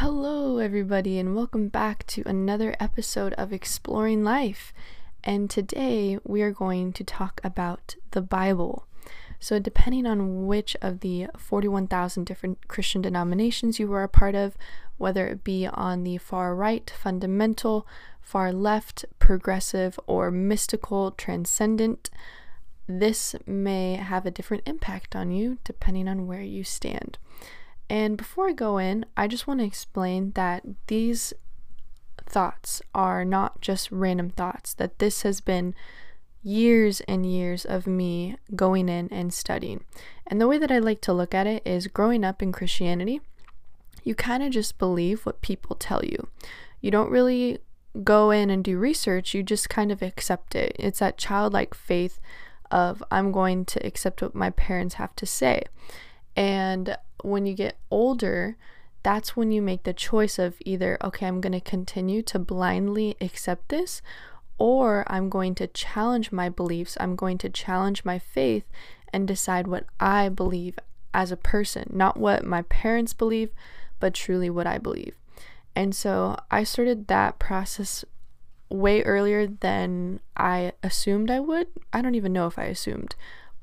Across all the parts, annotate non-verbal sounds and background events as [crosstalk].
Hello, everybody, and welcome back to another episode of Exploring Life. And today we are going to talk about the Bible. So, depending on which of the 41,000 different Christian denominations you were a part of, whether it be on the far right, fundamental, far left, progressive, or mystical, transcendent, this may have a different impact on you depending on where you stand. And before I go in, I just want to explain that these thoughts are not just random thoughts, that this has been years and years of me going in and studying. And the way that I like to look at it is growing up in Christianity, you kind of just believe what people tell you. You don't really go in and do research, you just kind of accept it. It's that childlike faith of I'm going to accept what my parents have to say. And when you get older, that's when you make the choice of either, okay, I'm going to continue to blindly accept this, or I'm going to challenge my beliefs. I'm going to challenge my faith and decide what I believe as a person, not what my parents believe, but truly what I believe. And so I started that process way earlier than I assumed I would. I don't even know if I assumed,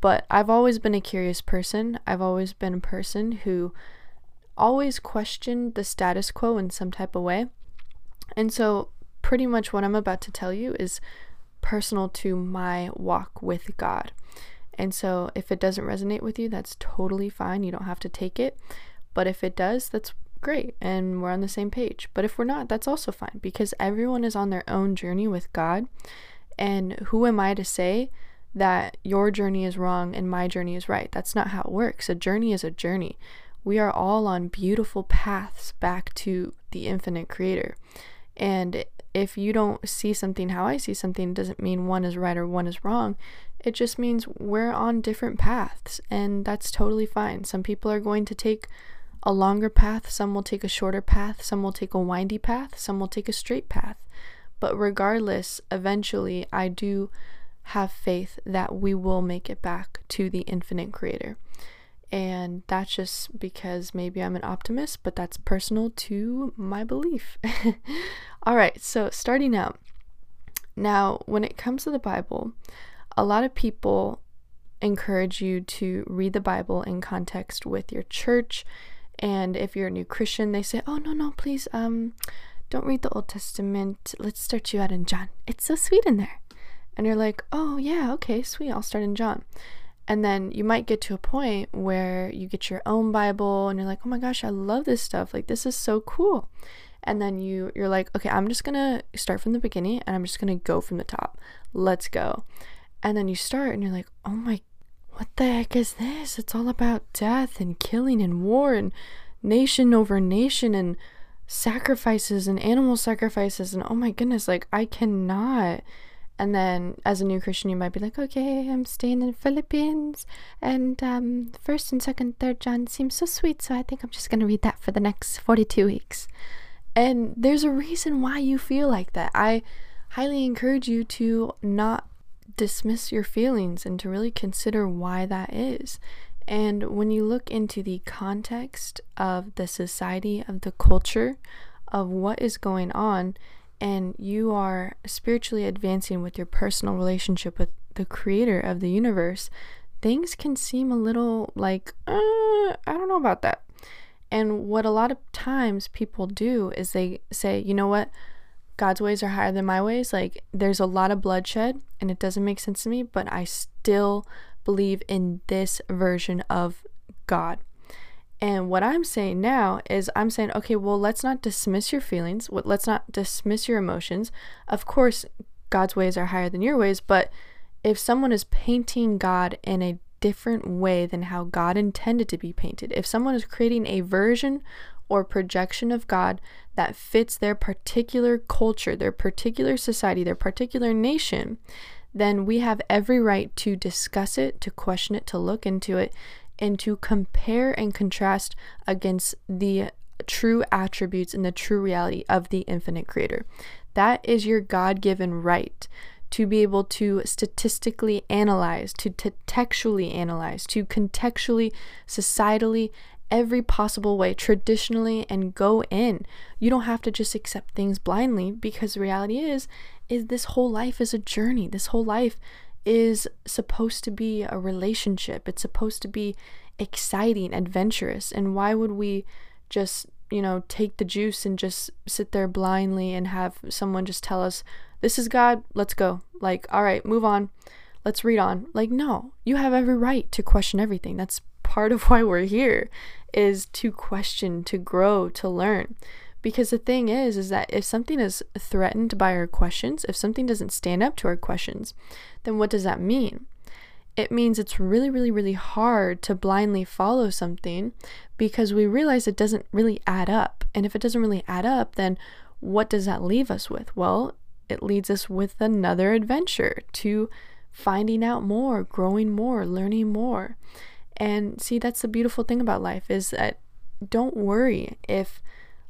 but I've always been a curious person. I've always been a person who always questioned the status quo in some type of way. And so, pretty much what I'm about to tell you is personal to my walk with God. And so, if it doesn't resonate with you, that's totally fine. You don't have to take it. But if it does, that's great and we're on the same page. But if we're not, that's also fine because everyone is on their own journey with God. And who am I to say that your journey is wrong and my journey is right? That's not how it works. A journey is a journey. We are all on beautiful paths back to the infinite creator. And if you don't see something how I see something, doesn't mean one is right or one is wrong. It just means we're on different paths, and that's totally fine. Some people are going to take a longer path, some will take a shorter path, some will take a windy path, some will take a straight path. But regardless, eventually, I do have faith that we will make it back to the infinite creator. And that's just because maybe I'm an optimist, but that's personal to my belief. [laughs] All right, so starting out. Now, when it comes to the Bible, a lot of people encourage you to read the Bible in context with your church and if you're a new Christian, they say, "Oh no, no, please, um, don't read the Old Testament. Let's start you out in John. It's so sweet in there." And you're like, "Oh yeah, okay, sweet. I'll start in John." And then you might get to a point where you get your own Bible and you're like, "Oh my gosh, I love this stuff. Like this is so cool." And then you you're like, "Okay, I'm just to start from the beginning and I'm just to go from the top. Let's go." And then you start and you're like, "Oh my what the heck is this? It's all about death and killing and war and nation over nation and sacrifices and animal sacrifices and oh my goodness, like I cannot. And then as a new Christian, you might be like, okay, I'm staying in Philippians, and um, first and second, third John seems so sweet, so I think I'm just gonna read that for the next 42 weeks. And there's a reason why you feel like that. I highly encourage you to not dismiss your feelings and to really consider why that is. And when you look into the context of the society, of the culture, of what is going on, and you are spiritually advancing with your personal relationship with the creator of the universe, things can seem a little like, uh, I don't know about that. And what a lot of times people do is they say, you know what? God's ways are higher than my ways. Like, there's a lot of bloodshed and it doesn't make sense to me, but I still believe in this version of God. And what I'm saying now is, I'm saying, okay, well, let's not dismiss your feelings. Let's not dismiss your emotions. Of course, God's ways are higher than your ways, but if someone is painting God in a different way than how God intended to be painted, if someone is creating a version or projection of God that fits their particular culture, their particular society, their particular nation, then we have every right to discuss it, to question it, to look into it, and to compare and contrast against the true attributes and the true reality of the infinite creator. That is your God given right to be able to statistically analyze, to textually analyze, to contextually, societally, every possible way traditionally and go in. You don't have to just accept things blindly because the reality is is this whole life is a journey. This whole life is supposed to be a relationship. It's supposed to be exciting, adventurous. And why would we just, you know, take the juice and just sit there blindly and have someone just tell us, this is God, let's go. Like, all right, move on. Let's read on. Like, no, you have every right to question everything. That's part of [laughs] why we're here is to question, to grow, to learn. Because the thing is, is that if something is threatened by our questions, if something doesn't stand up to our questions, then what does that mean? It means it's really, really, really hard to blindly follow something because we realize it doesn't really add up. And if it doesn't really add up, then what does that leave us with? Well, it leads us with another adventure to finding out more, growing more, learning more. And see, that's the beautiful thing about life is that don't worry if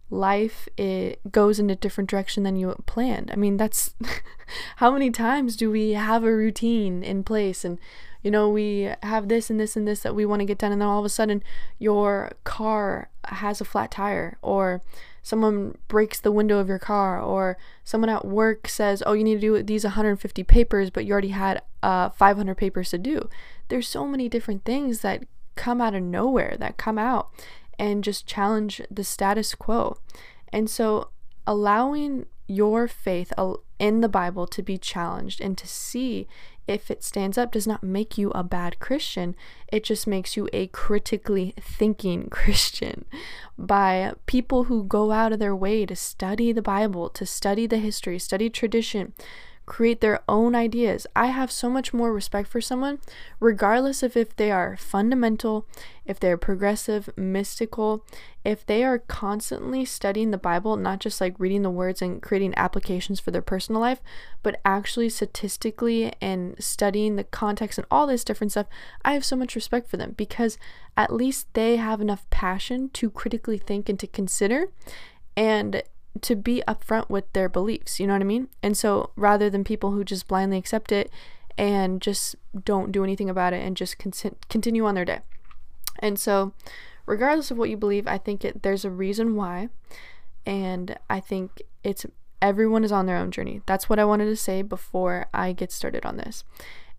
life it goes in a different direction than you planned. I mean, that's [laughs] how many times do we have a routine in place and you know, we have this and this and this that we want to get done and then all of a sudden your car has a flat tire or someone breaks the window of your car or someone at work says, "Oh, you need to do these 150 papers, but you already had uh 500 papers to do." There's so many different things that come out of nowhere that come out and just challenge the status quo. And so, allowing your faith in the Bible to be challenged and to see if it stands up does not make you a bad Christian. It just makes you a critically thinking [laughs] Christian by people who go out of their way to study the Bible, to study the history, study tradition, create their own ideas. I have so much more respect for someone, regardless of if they are fundamental, if they're progressive, mystical, if they are constantly studying the Bible, not just like reading the words and creating applications for their personal life, but actually statistically and studying the context and all this different stuff. I have so much respect for them because at least they have enough passion to critically think and to consider. And to be upfront with their beliefs, you know what I mean? And so rather than people who just blindly accept it and just don't do anything about it and just con- continue on their day. And so regardless of what you believe, I think it there's a reason why and I think it's everyone is on their own journey. That's what I wanted to say before I get started on this.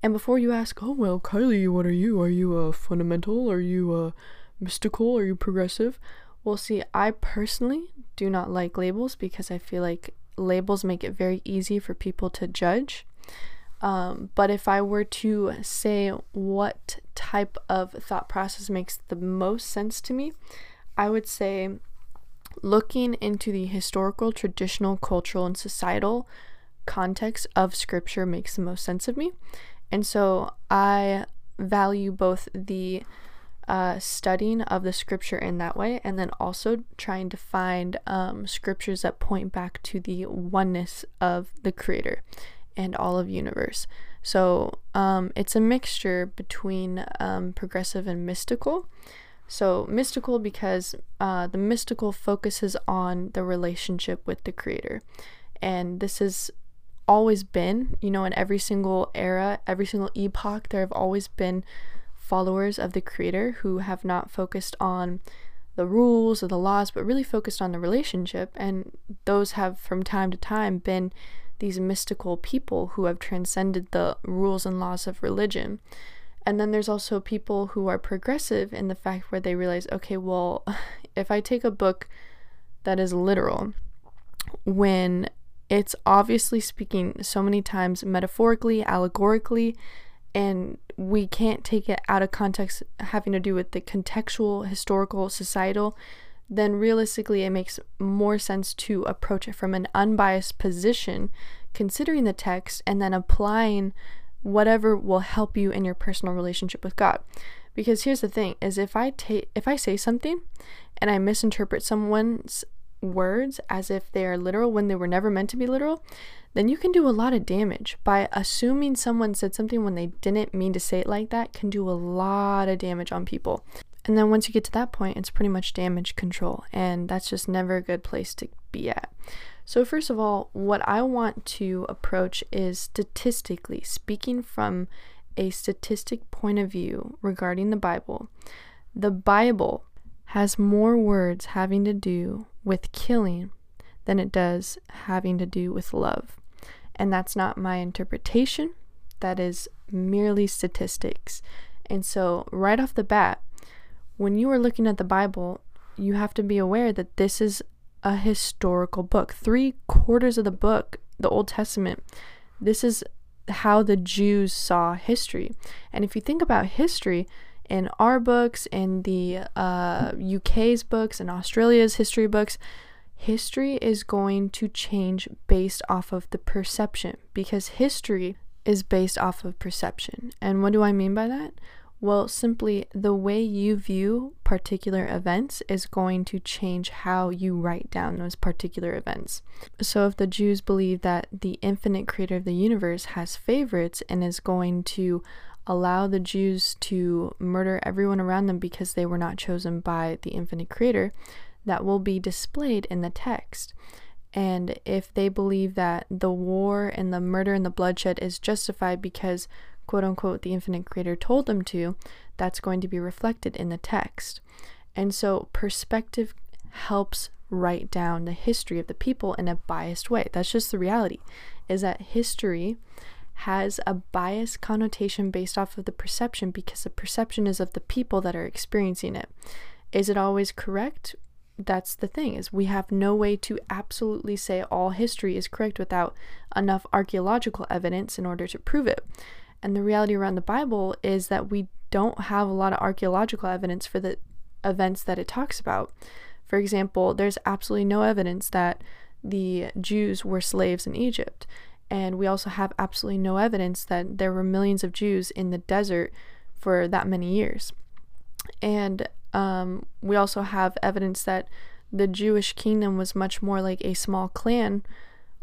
And before you ask, "Oh, well, Kylie, what are you? Are you a fundamental? Are you a mystical? Are you progressive?" Well, see, I personally do not like labels because I feel like labels make it very easy for people to judge. Um, but if I were to say what type of thought process makes the most sense to me, I would say looking into the historical, traditional, cultural, and societal context of scripture makes the most sense of me. And so I value both the uh, studying of the scripture in that way, and then also trying to find um, scriptures that point back to the oneness of the Creator and all of universe. So um, it's a mixture between um, progressive and mystical. So mystical because uh, the mystical focuses on the relationship with the Creator, and this has always been, you know, in every single era, every single epoch, there have always been followers of the creator who have not focused on the rules or the laws, but really focused on the relationship. And those have, from time to time, been these mystical people who have transcended the rules and laws of religion. And then there's also people who are progressive in the fact where they realize, okay, well, [laughs] if I take a book that is literal, when it's obviously speaking so many times metaphorically, allegorically, and we can't take it out of context having to do with the contextual, historical, societal, then realistically it makes more sense to approach it from an unbiased position, considering the text and then applying whatever will help you in your personal relationship with God. Because here's the thing is if I take if I say something and I misinterpret someone's words as if they are literal when they were never meant to be literal, then you can do a lot of damage. By assuming someone said something when they didn't mean to say it like that can do a lot of damage on people. And then once you get to that point, it's pretty much damage control, and that's just never a good place to be at. So, first of all, what I want to approach is statistically speaking from a statistic point of view regarding the Bible. The Bible has more words having to do with killing than it does having to do with love. And that's not my interpretation, that is merely statistics. And so, right off the bat, when you are looking at the Bible, you have to be aware that this is a historical book. Three quarters of the book, the Old Testament, this is how the Jews saw history. And if you think about history, in our books, in the uh, UK's books, in Australia's history books, history is going to change based off of the perception because history is based off of perception. And what do I mean by that? Well, simply the way you view particular events is going to change how you write down those particular events. So, if the Jews believe that the infinite creator of the universe has favorites and is going to allow the Jews to murder everyone around them because they were not chosen by the infinite creator, that will be displayed in the text. And if they believe that the war and the murder and the bloodshed is justified because quote unquote the infinite creator told them to, that's going to be reflected in the text. And so perspective helps write down the history of the people in a biased way. That's just the reality is that history has a biased connotation based off of the perception because the perception is of the people that are experiencing it. Is it always correct? That's the thing is we have no way to absolutely say all history is correct without enough archaeological evidence in order to prove it. And the reality around the Bible is that we don't have a lot of archaeological evidence for the events that it talks about. For example, there's absolutely no evidence that the Jews were slaves in Egypt. And we also have absolutely no evidence that there were millions of Jews in the desert for that many years. And um, we also have evidence that the Jewish kingdom was much more like a small clan,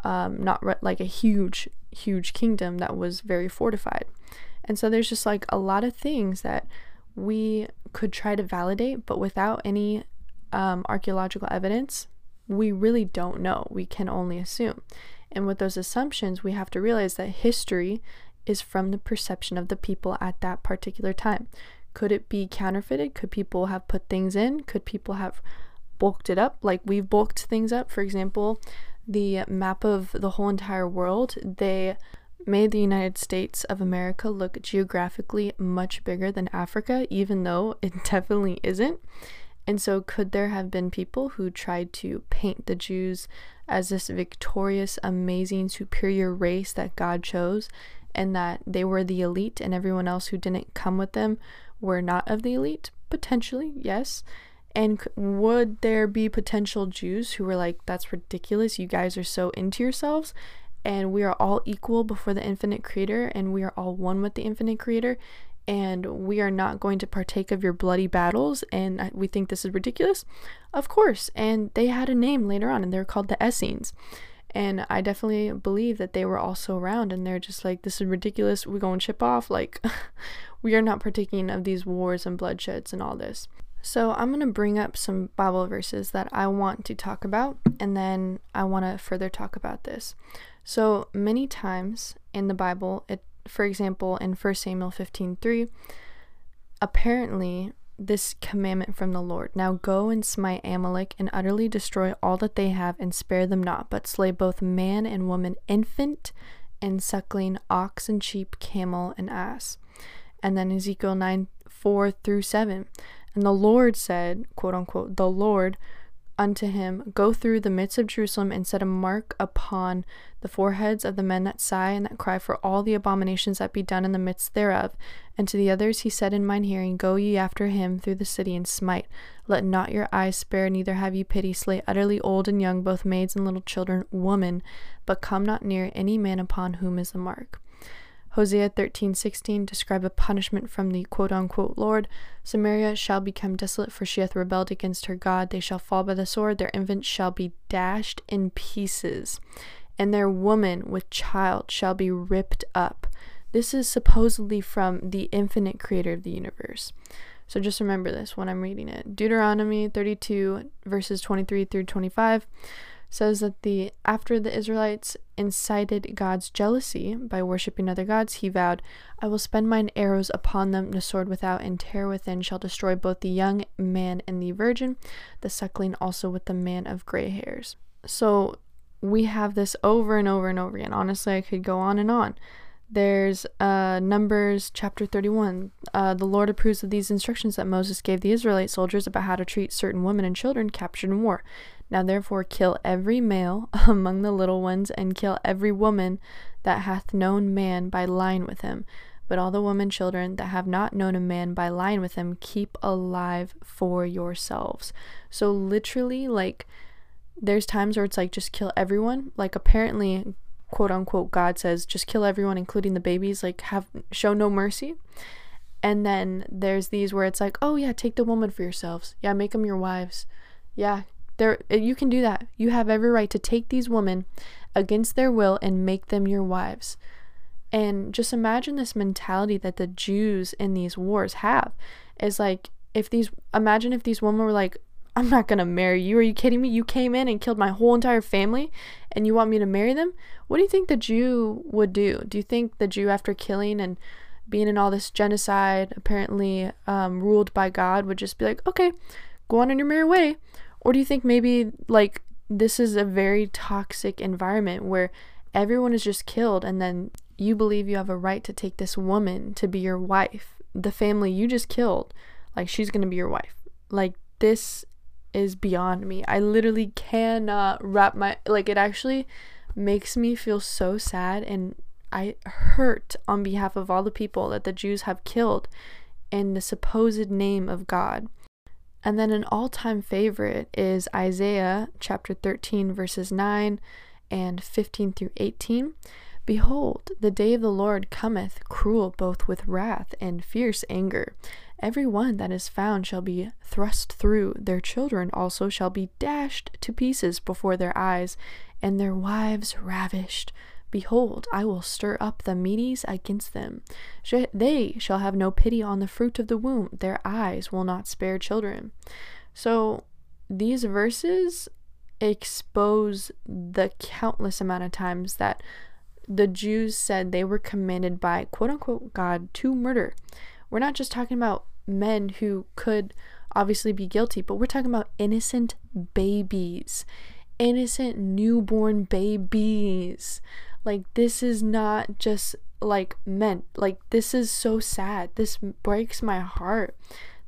um, not re- like a huge huge kingdom that was very fortified. And so there's just like a lot of things that we could try to validate, but without any um, archaeological evidence, we really don't know. We can only assume. And with those assumptions, we have to realize that history is from the perception of the people at that particular time. Could it be counterfeited? Could people have put things in? Could people have bulked it up like we've bulked things up? For example, the map of the whole entire world, they made the United States of America look geographically much bigger than Africa, even though [laughs] it definitely isn't. And so, could there have been people who tried to paint the Jews as this victorious, amazing, superior race that God chose, and that they were the elite, and everyone else who didn't come with them were not of the elite? Potentially, yes. And would there be potential Jews who were like, that's ridiculous, you guys are so into yourselves, and we are all equal before the infinite creator, and we are all one with the infinite creator, and we are not going to partake of your bloody battles, and we think this is ridiculous? Of course. And they had a name later on, and they're called the Essenes. And I definitely believe that they were also around, and they're just like, this is ridiculous, we're going to chip off. Like, [laughs] we are not partaking of these wars and bloodsheds and all this. So, I'm going to bring up some Bible verses that I want to talk about, and then I want to further talk about this. So, many times in the Bible, it, for example, in 1 Samuel 15:3, apparently this commandment from the Lord Now go and smite Amalek and utterly destroy all that they have and spare them not, but slay both man and woman, infant and suckling, ox and sheep, camel and ass. And then Ezekiel 9 4 through 7. And the Lord said, quote unquote, the Lord unto him, Go through the midst of Jerusalem and set a mark upon the foreheads of the men that sigh and that cry for all the abominations that be done in the midst thereof. And to the others he said in mine hearing, Go ye after him through the city and smite. Let not your eyes spare, neither have ye pity. Slay utterly old and young, both maids and little children, woman, but come not near any man upon whom is the mark. Hosea 13:16 describe a punishment from the quote unquote Lord. Samaria shall become desolate, for she hath rebelled against her God. They shall fall by the sword, their infants shall be dashed in pieces, and their woman with child shall be ripped up. This is supposedly from the infinite creator of the universe. So just remember this when I'm reading it. Deuteronomy 32, verses 23 through 25 says that the after the Israelites incited God's jealousy by worshiping other gods, he vowed, I will spend mine arrows upon them, the sword without and terror within shall destroy both the young man and the virgin, the suckling also with the man of gray hairs. So we have this over and over and over again. Honestly, I could go on and on. There's uh, Numbers chapter 31. Uh, the Lord approves of these instructions that Moses gave the Israelite soldiers about how to treat certain women and children captured in war. Now therefore kill every male [laughs] among the little ones, and kill every woman that hath known man by lying with him. But all the women children that have not known a man by lying with him, keep alive for yourselves. So literally, like, there's times where it's like just kill everyone. Like apparently, quote unquote, God says just kill everyone, including the babies. Like have show no mercy. And then there's these where it's like, oh yeah, take the woman for yourselves. Yeah, make them your wives. Yeah, there eh, you can do that. You have every right to take these women against their will and make them your wives. And just imagine this mentality that the Jews in these wars have is like if these imagine if these women were like I'm not going to marry you. Are you kidding me? You came in and killed my whole entire family and you want me to marry them? What do you think the Jew would do? Do you think the Jew after killing and being in all this genocide apparently um, ruled by God would just be like, "Okay, go on in your merry way." Or do you think maybe like this is a very toxic environment where everyone is just killed and then you believe you have a right to take this woman to be your wife, the family you just killed, like she's going to be your wife. Like this is beyond me. I literally cannot wrap my like it actually makes me feel so sad and I hurt on behalf of all the people that the Jews have killed in the supposed name of God. And then an all time favorite is Isaiah chapter 13, verses 9 and 15 through 18. Behold, the day of the Lord cometh, cruel both with wrath and fierce anger. Every one that is found shall be thrust through, their children also shall be dashed to pieces before their eyes, and their wives ravished. Behold, I will stir up the Medes against them. They shall have no pity on the fruit of the womb, their eyes will not spare children. So, these verses expose the countless amount of times that the Jews said they were commanded by quote unquote God to murder. We're not just talking about men who could obviously be guilty, but we're talking about innocent babies, innocent newborn babies. Like, this is not just like meant. Like, this is so sad. This breaks my heart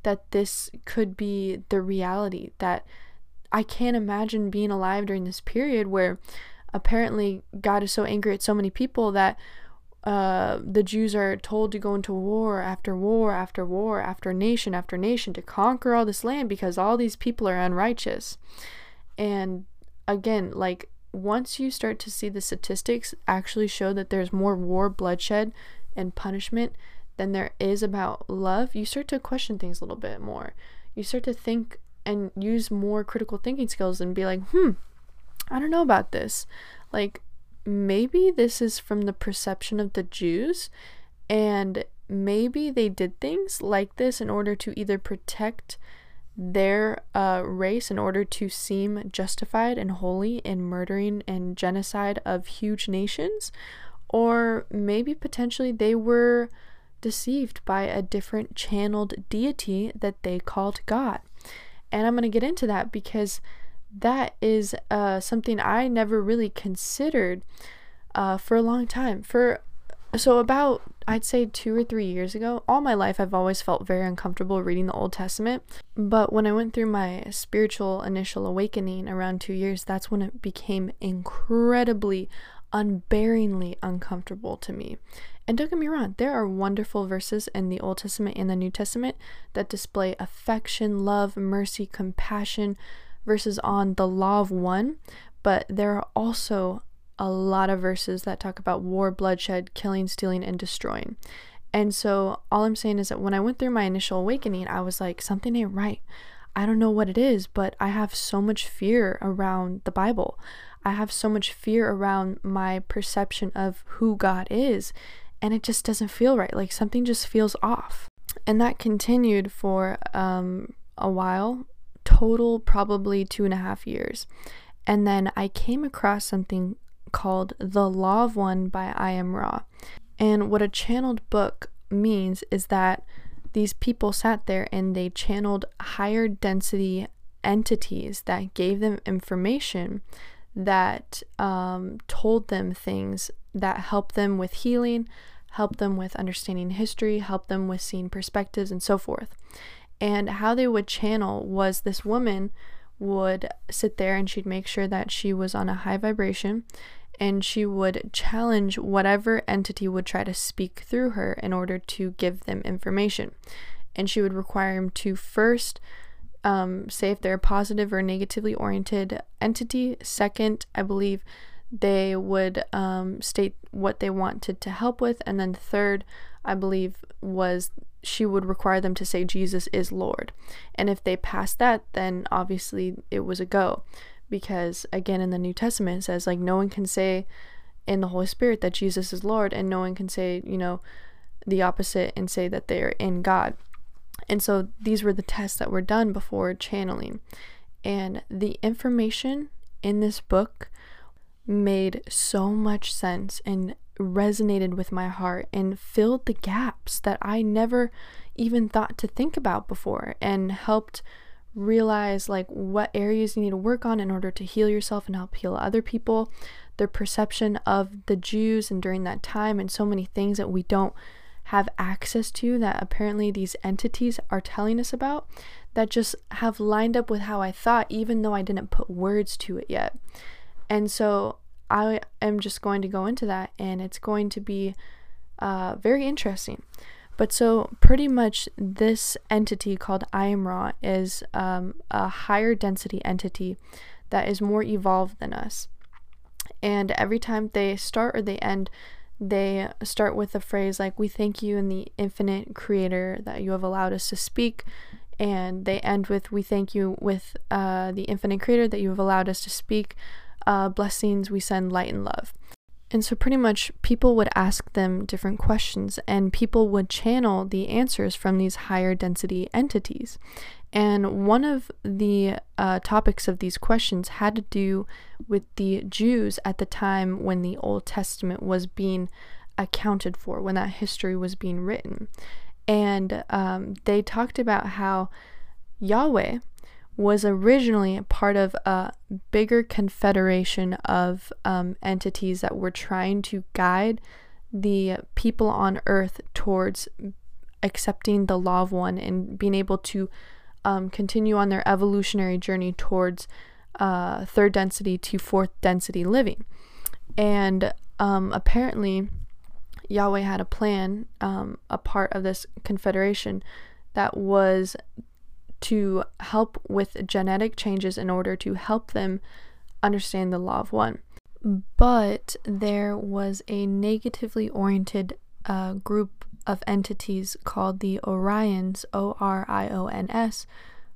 that this could be the reality. That I can't imagine being alive during this period where apparently God is so angry at so many people that uh, the Jews are told to go into war after war after war after nation after nation to conquer all this land because all these people are unrighteous. And again, like once you start to see the statistics actually show that there's more war, bloodshed, and punishment than there is about love, you start to question things a little bit more. You start to think and use more critical thinking skills and be like, hmm, I don't know about this. Like, maybe this is from the perception of the Jews, and maybe they did things like this in order to either protect their uh, race in order to seem justified and holy in murdering and genocide of huge nations, or maybe potentially they were deceived by a different channeled deity that they called God. And I'm going to get into that because that is uh, something I never really considered uh, for a long time. For so about I'd say 2 or 3 years ago, all my life I've always felt very uncomfortable reading the Old Testament, but when I went through my spiritual initial awakening around 2 years, that's when it became incredibly unbearingly uncomfortable to me. And don't get me wrong, there are wonderful verses in the Old Testament and the New Testament that display affection, love, mercy, compassion, verses on the law of one, but there are also a lot of verses that talk about war, bloodshed, killing, stealing, and destroying. And so all I'm saying is that when I went through my initial awakening, I was like, something ain't right. I don't know what it is, but I have so much fear around the Bible. I have so much fear around my perception of who God is, and it just doesn't feel right. Like something just feels off. And that continued for um, a while, total probably two and a half years. And then I came across something called The Law of One by I Am Ra. And what a channeled book means is that these people sat there and they channeled higher density entities that gave them information that um, told them things that helped them with healing, helped them with understanding history, helped them with seeing perspectives, and so forth. And how they would channel was this woman would sit there and she'd make sure that she was on a high vibration and she would challenge whatever entity would try to speak through her in order to give them information. And she would require them to first um, say if they're a positive or negatively oriented entity. Second, I believe they would um, state what they wanted to help with. And then third, I believe, was she would require them to say Jesus is Lord. And if they passed that, then obviously it was a go. Because again, in the New Testament, it says, like, no one can say in the Holy Spirit that Jesus is Lord, and no one can say, you know, the opposite and say that they're in God. And so these were the tests that were done before channeling. And the information in this book made so much sense and resonated with my heart and filled the gaps that I never even thought to think about before and helped realize like what areas you need to work on in order to heal yourself and help heal other people their perception of the Jews and during that time and so many things that we don't have access to that apparently these entities are telling us about that just have lined up with how I thought, even though I didn't put words to it yet. And so I am just going to go into that, and it's going to be uh, very interesting. But so, pretty much, this entity called I Am Ra is um, a higher density entity that is more evolved than us. And every time they start or they end, they start with a phrase like, We thank you in the infinite creator that you have allowed us to speak. And they end with, We thank you with uh, the infinite creator that you have allowed us to speak. Uh, blessings, we send light and love. And so, pretty much, people would ask them different questions, and people would channel the answers from these higher density entities. And one of the uh, topics of these questions had to do with the Jews at the time when the Old Testament was being accounted for, when that history was being written. And um, they talked about how Yahweh was originally part of a bigger confederation of um, entities that were trying to guide the people on earth towards accepting the law of one and being able to um, continue on their evolutionary journey towards uh, third density to fourth density living. And um, apparently, Yahweh had a plan, um, a part of this confederation, that was to help with genetic changes in order to help them understand the law of one. But there was a negatively oriented uh, group of entities called the Orions, O R I O N S,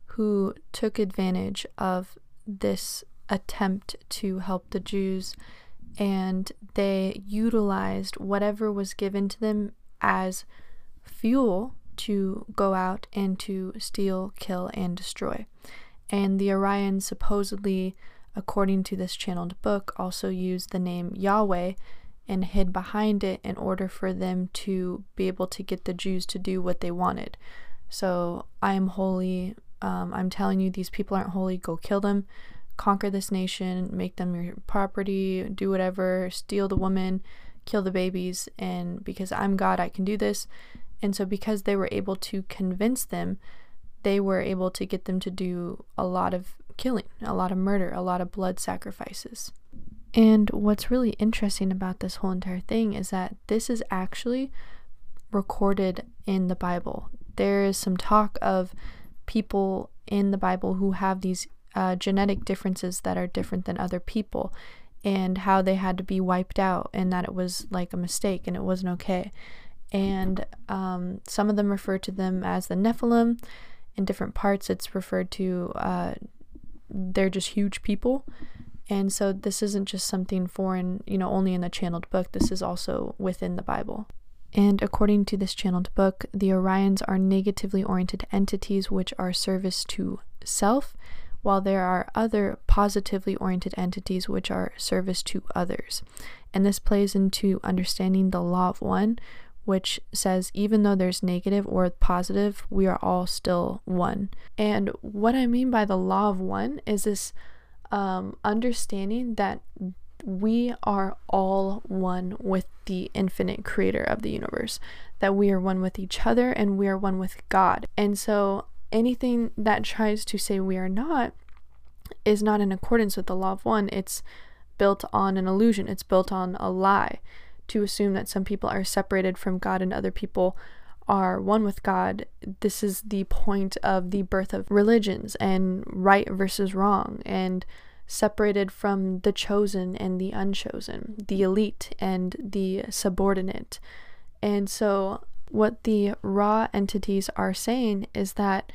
who took advantage of this attempt to help the Jews and they utilized whatever was given to them as fuel to go out and to steal, kill, and destroy. And the Orions supposedly, according to this channeled book, also used the name Yahweh and hid behind it in order for them to be able to get the Jews to do what they wanted. So I am holy. Um, I'm telling you, these people aren't holy. Go kill them, conquer this nation, make them your property, do whatever, steal the woman, kill the babies. And because I'm God, I can do this. And so, because they were able to convince them, they were able to get them to do a lot of killing, a lot of murder, a lot of blood sacrifices. And what's really interesting about this whole entire thing is that this is actually recorded in the Bible. There is some talk of people in the Bible who have these uh, genetic differences that are different than other people and how they had to be wiped out and that it was like a mistake and it wasn't okay. And um, some of them refer to them as the Nephilim. In different parts, it's referred to, uh, they're just huge people. And so this isn't just something foreign, you know, only in the channeled book. This is also within the Bible. And according to this channeled book, the Orions are negatively oriented entities which are service to self, while there are other positively oriented entities which are service to others. And this plays into understanding the law of one, which says even though there's negative or positive, we are all still one. And what I mean by the law of one is this um, understanding that we are all one with the infinite creator of the universe, that we are one with each other and we are one with God. And so anything that tries to say we are not is not in accordance with the law of one. It's built on an illusion, it's built on a lie to assume that some people are separated from God and other people are one with God. This is the point of the birth of religions and right versus wrong and separated from the chosen and the unchosen, the elite and the subordinate. And so, what the Ra entities are saying is that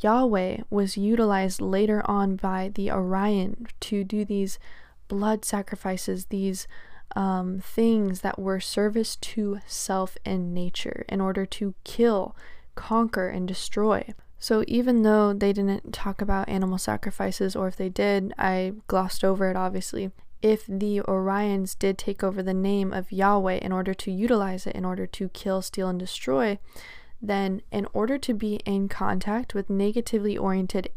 Yahweh was utilized later on by the Orion to do these blood sacrifices, these um, things that were service to self and nature in order to kill, conquer, and destroy. So even though they didn't talk about animal sacrifices, or if they did, I glossed over it obviously. If the Orions did take over the name of Yahweh in order to utilize it in order to kill, steal, and destroy, then in order to be in contact with negatively oriented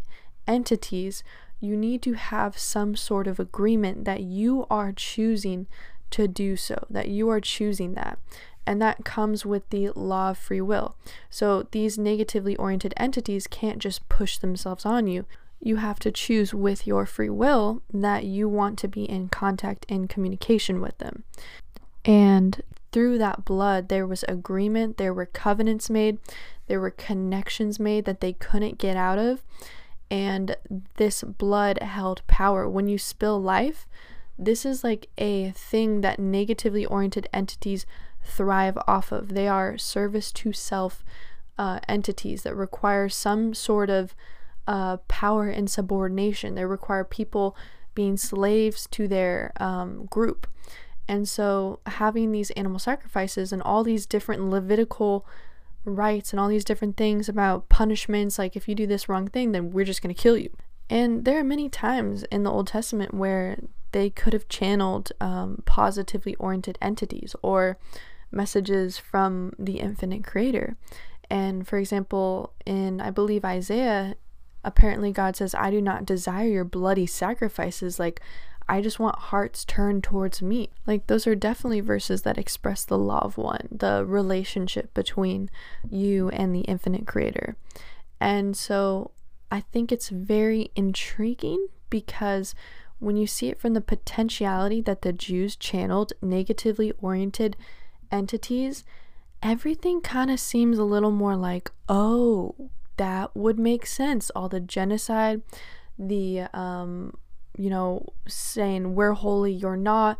entities, you need to have some sort of agreement that you are choosing to do so, that you are choosing that and that comes with the law of free will. So these negatively oriented entities can't just push themselves on you. You have to choose with your free will that you want to be in contact and communication with them. And through that blood, there was agreement, there were covenants made, there were connections made that they couldn't get out of. And this blood held power. When you spill life, this is like a thing that negatively oriented entities thrive off of. They are service to self uh, entities that require some sort of uh, power and subordination. They require people being slaves to their um, group. And so, having these animal sacrifices and all these different Levitical rites and all these different things about punishments, like if you do this wrong thing, then we're just going to kill you. And there are many times in the Old Testament where they could have channeled um, positively oriented entities or messages from the infinite creator. And for example, in I believe Isaiah, apparently God says, I do not desire your bloody sacrifices. Like, I just want hearts turned towards me. Like, those are definitely verses that express the of one, the relationship between you and the infinite creator. And so I think it's very intriguing because when you see it from the potentiality that the Jews channeled negatively oriented entities, everything kind of seems a little more like, oh, that would make sense. All the genocide, the, um, you know, saying we're holy, you're not,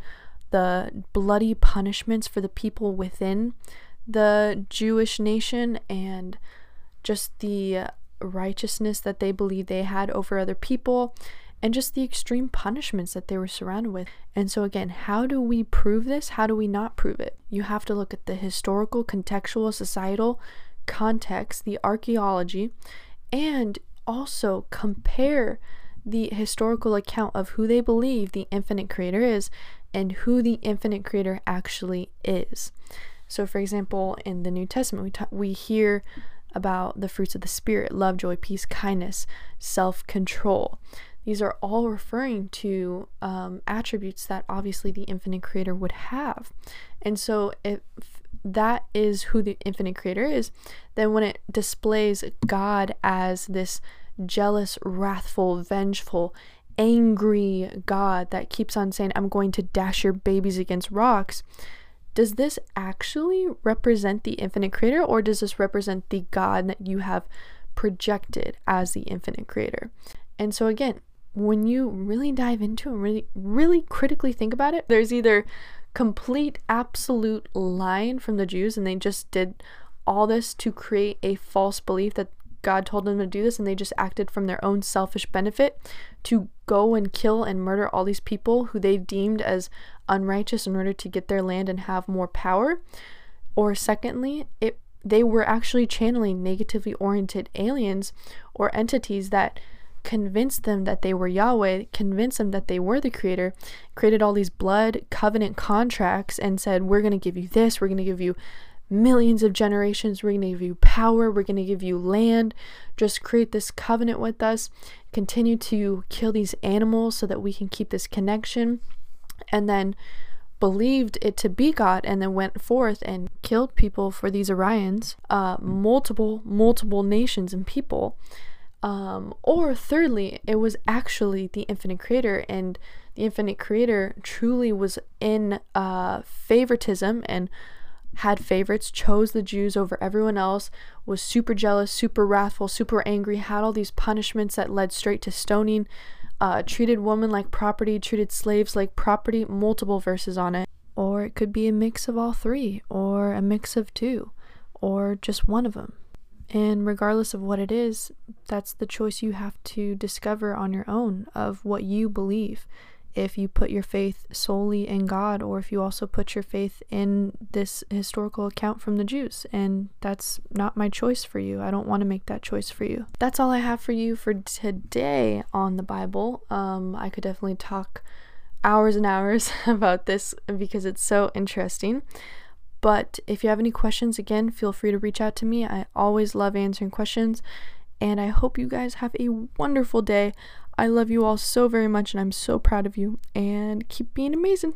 the bloody punishments for the people within the Jewish nation, and just the righteousness that they believe they had over other people and just the extreme punishments that they were surrounded with. And so, again, how do we prove this? How do we not prove it? You have to look at the historical, contextual, societal context, the archaeology, and also compare the historical account of who they believe the infinite creator is and who the infinite creator actually is. So, for example, in the New Testament, we, ta- we hear about the fruits of the Spirit love, joy, peace, kindness, self control. These are all referring to um, attributes that obviously the infinite creator would have. And so, if that is who the infinite creator is, then when it displays God as this jealous, wrathful, vengeful, angry God that keeps on saying, I'm going to dash your babies against rocks, does this actually represent the infinite creator or does this represent the God that you have projected as the infinite creator? And so, again, when you really dive into it, really, really critically think about it, there's either complete, absolute lying from the Jews, and they just did all this to create a false belief that God told them to do this, and they just acted from their own selfish benefit to go and kill and murder all these people who they deemed as unrighteous in order to get their land and have more power. Or secondly, it they were actually channeling negatively oriented aliens or entities that convinced them that they were Yahweh, convinced them that they were the creator, created all these blood covenant contracts and said, We're going to give you this, we're going to give you millions of generations, we're going to give you power, we're going to give you land, just create this covenant with us, continue to kill these animals so that we can keep this connection, and then believed it to be God and then went forth and killed people for these Orions, uh, multiple, multiple nations and people. Um, or thirdly, it was actually the infinite creator, and the infinite creator truly was in uh, favoritism and had favorites, chose the Jews over everyone else, was super jealous, super wrathful, super angry, had all these punishments that led straight to stoning, uh, treated women like property, treated slaves like property, multiple verses on it. Or it could be a mix of all three, or a mix of two, or just one of them. And regardless of what it is, that's the choice you have to discover on your own of what you believe. If you put your faith solely in God, or if you also put your faith in this historical account from the Jews. And that's not my choice for you. I don't want to make that choice for you. That's all I have for you for today on the Bible. Um, I could definitely talk hours and hours [laughs] about this because it's so interesting. But if you have any questions, again, feel free to reach out to me. I always love answering questions. And I hope you guys have a wonderful day. I love you all so very much and I'm so proud of you. And keep being amazing.